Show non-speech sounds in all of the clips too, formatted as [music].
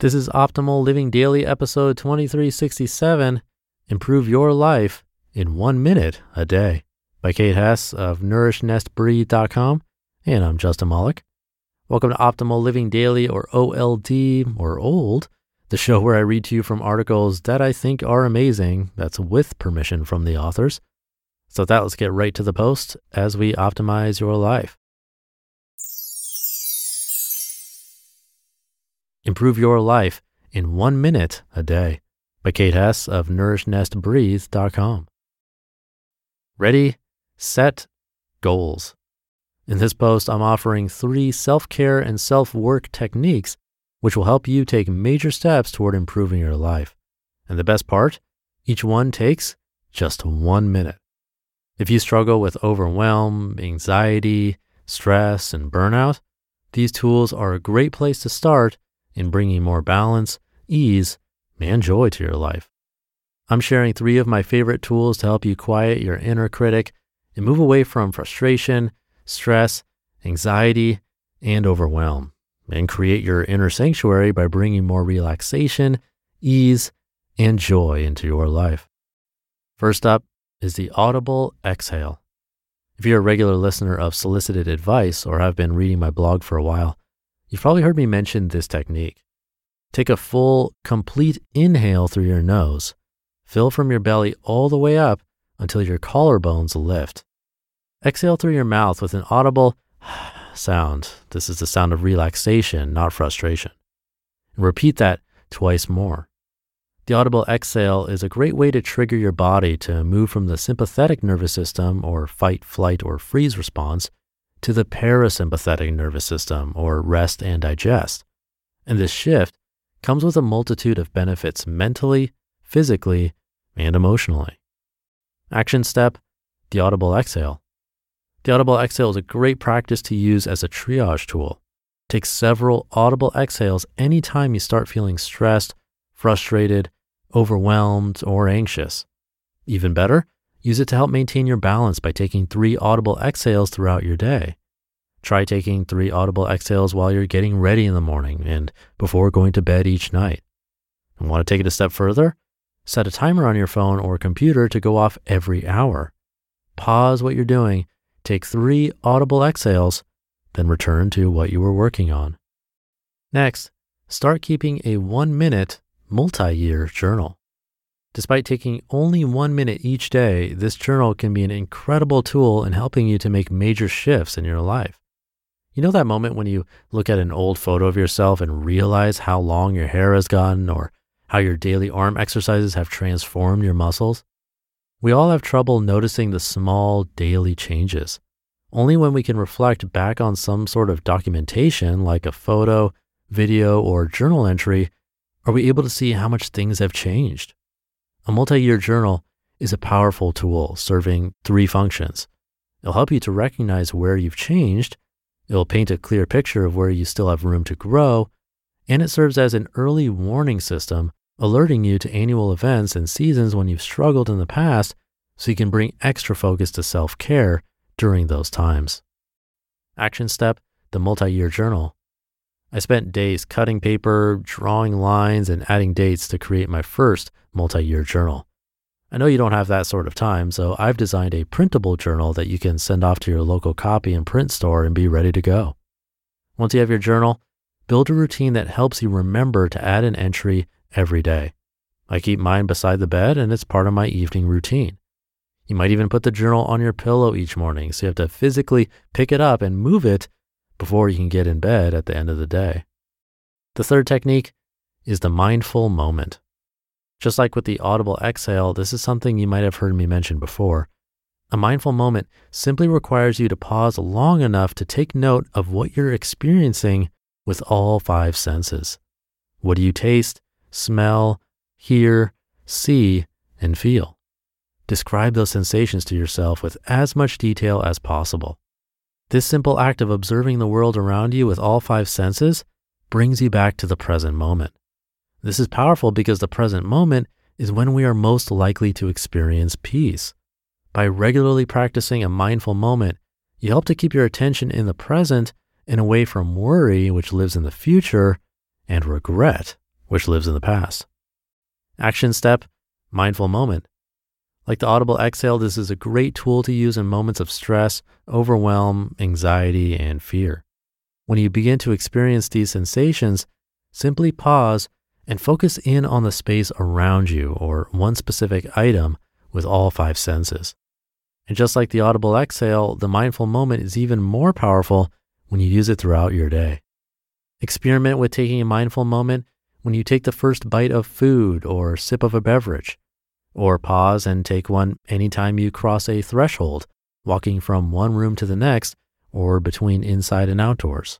This is Optimal Living Daily, episode 2367 Improve Your Life in One Minute a Day by Kate Hess of NourishNestBreathe.com. And I'm Justin Malik. Welcome to Optimal Living Daily, or OLD, or OLD, the show where I read to you from articles that I think are amazing. That's with permission from the authors. So, with that, let's get right to the post as we optimize your life. Improve your life in one minute a day by Kate Hess of NourishNestBreathe.com. Ready, set, goals. In this post, I'm offering three self care and self work techniques which will help you take major steps toward improving your life. And the best part, each one takes just one minute. If you struggle with overwhelm, anxiety, stress, and burnout, these tools are a great place to start in bringing more balance, ease, and joy to your life. I'm sharing three of my favorite tools to help you quiet your inner critic and move away from frustration, stress, anxiety, and overwhelm, and create your inner sanctuary by bringing more relaxation, ease, and joy into your life. First up is the audible exhale. If you're a regular listener of solicited advice or have been reading my blog for a while, You've probably heard me mention this technique. Take a full, complete inhale through your nose. Fill from your belly all the way up until your collarbones lift. Exhale through your mouth with an audible [sighs] sound. This is the sound of relaxation, not frustration. And repeat that twice more. The audible exhale is a great way to trigger your body to move from the sympathetic nervous system or fight, flight, or freeze response to the parasympathetic nervous system or rest and digest. And this shift comes with a multitude of benefits mentally, physically, and emotionally. Action step the audible exhale. The audible exhale is a great practice to use as a triage tool. Take several audible exhales anytime you start feeling stressed, frustrated, overwhelmed, or anxious. Even better, Use it to help maintain your balance by taking three audible exhales throughout your day. Try taking three audible exhales while you're getting ready in the morning and before going to bed each night. And want to take it a step further? Set a timer on your phone or computer to go off every hour. Pause what you're doing, take three audible exhales, then return to what you were working on. Next, start keeping a one minute multi year journal. Despite taking only one minute each day, this journal can be an incredible tool in helping you to make major shifts in your life. You know that moment when you look at an old photo of yourself and realize how long your hair has gotten or how your daily arm exercises have transformed your muscles? We all have trouble noticing the small daily changes. Only when we can reflect back on some sort of documentation like a photo, video, or journal entry are we able to see how much things have changed. A multi year journal is a powerful tool serving three functions. It'll help you to recognize where you've changed, it'll paint a clear picture of where you still have room to grow, and it serves as an early warning system, alerting you to annual events and seasons when you've struggled in the past so you can bring extra focus to self care during those times. Action step the multi year journal. I spent days cutting paper, drawing lines, and adding dates to create my first multi year journal. I know you don't have that sort of time, so I've designed a printable journal that you can send off to your local copy and print store and be ready to go. Once you have your journal, build a routine that helps you remember to add an entry every day. I keep mine beside the bed and it's part of my evening routine. You might even put the journal on your pillow each morning so you have to physically pick it up and move it before you can get in bed at the end of the day. The third technique is the mindful moment. Just like with the audible exhale, this is something you might have heard me mention before. A mindful moment simply requires you to pause long enough to take note of what you're experiencing with all five senses. What do you taste, smell, hear, see, and feel? Describe those sensations to yourself with as much detail as possible. This simple act of observing the world around you with all five senses brings you back to the present moment. This is powerful because the present moment is when we are most likely to experience peace. By regularly practicing a mindful moment, you help to keep your attention in the present and away from worry, which lives in the future, and regret, which lives in the past. Action step mindful moment. Like the audible exhale, this is a great tool to use in moments of stress, overwhelm, anxiety, and fear. When you begin to experience these sensations, simply pause and focus in on the space around you or one specific item with all five senses. And just like the audible exhale, the mindful moment is even more powerful when you use it throughout your day. Experiment with taking a mindful moment when you take the first bite of food or sip of a beverage or pause and take one anytime you cross a threshold, walking from one room to the next or between inside and outdoors.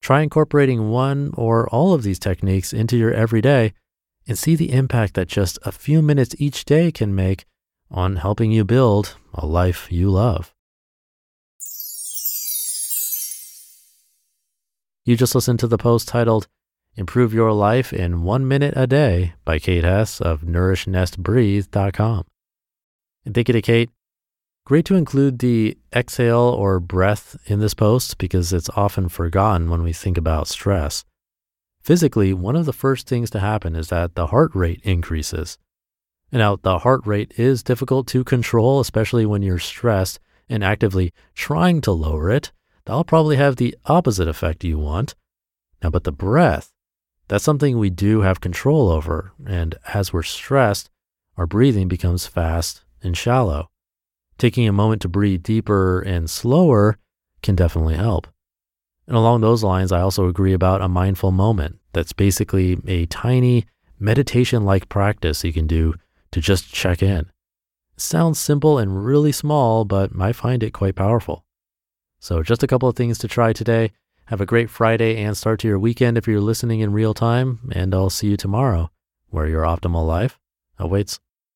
Try incorporating one or all of these techniques into your everyday and see the impact that just a few minutes each day can make on helping you build a life you love. You just listened to the post titled Improve Your Life in One Minute a Day by Kate Hess of NourishNestBreathe.com. And thank you to Kate. Great to include the exhale or breath in this post because it's often forgotten when we think about stress. Physically, one of the first things to happen is that the heart rate increases. And now, the heart rate is difficult to control, especially when you're stressed and actively trying to lower it. That'll probably have the opposite effect you want. Now, but the breath, that's something we do have control over. And as we're stressed, our breathing becomes fast and shallow. Taking a moment to breathe deeper and slower can definitely help. And along those lines, I also agree about a mindful moment. That's basically a tiny meditation like practice you can do to just check in. Sounds simple and really small, but I find it quite powerful. So, just a couple of things to try today. Have a great Friday and start to your weekend if you're listening in real time, and I'll see you tomorrow where your optimal life awaits.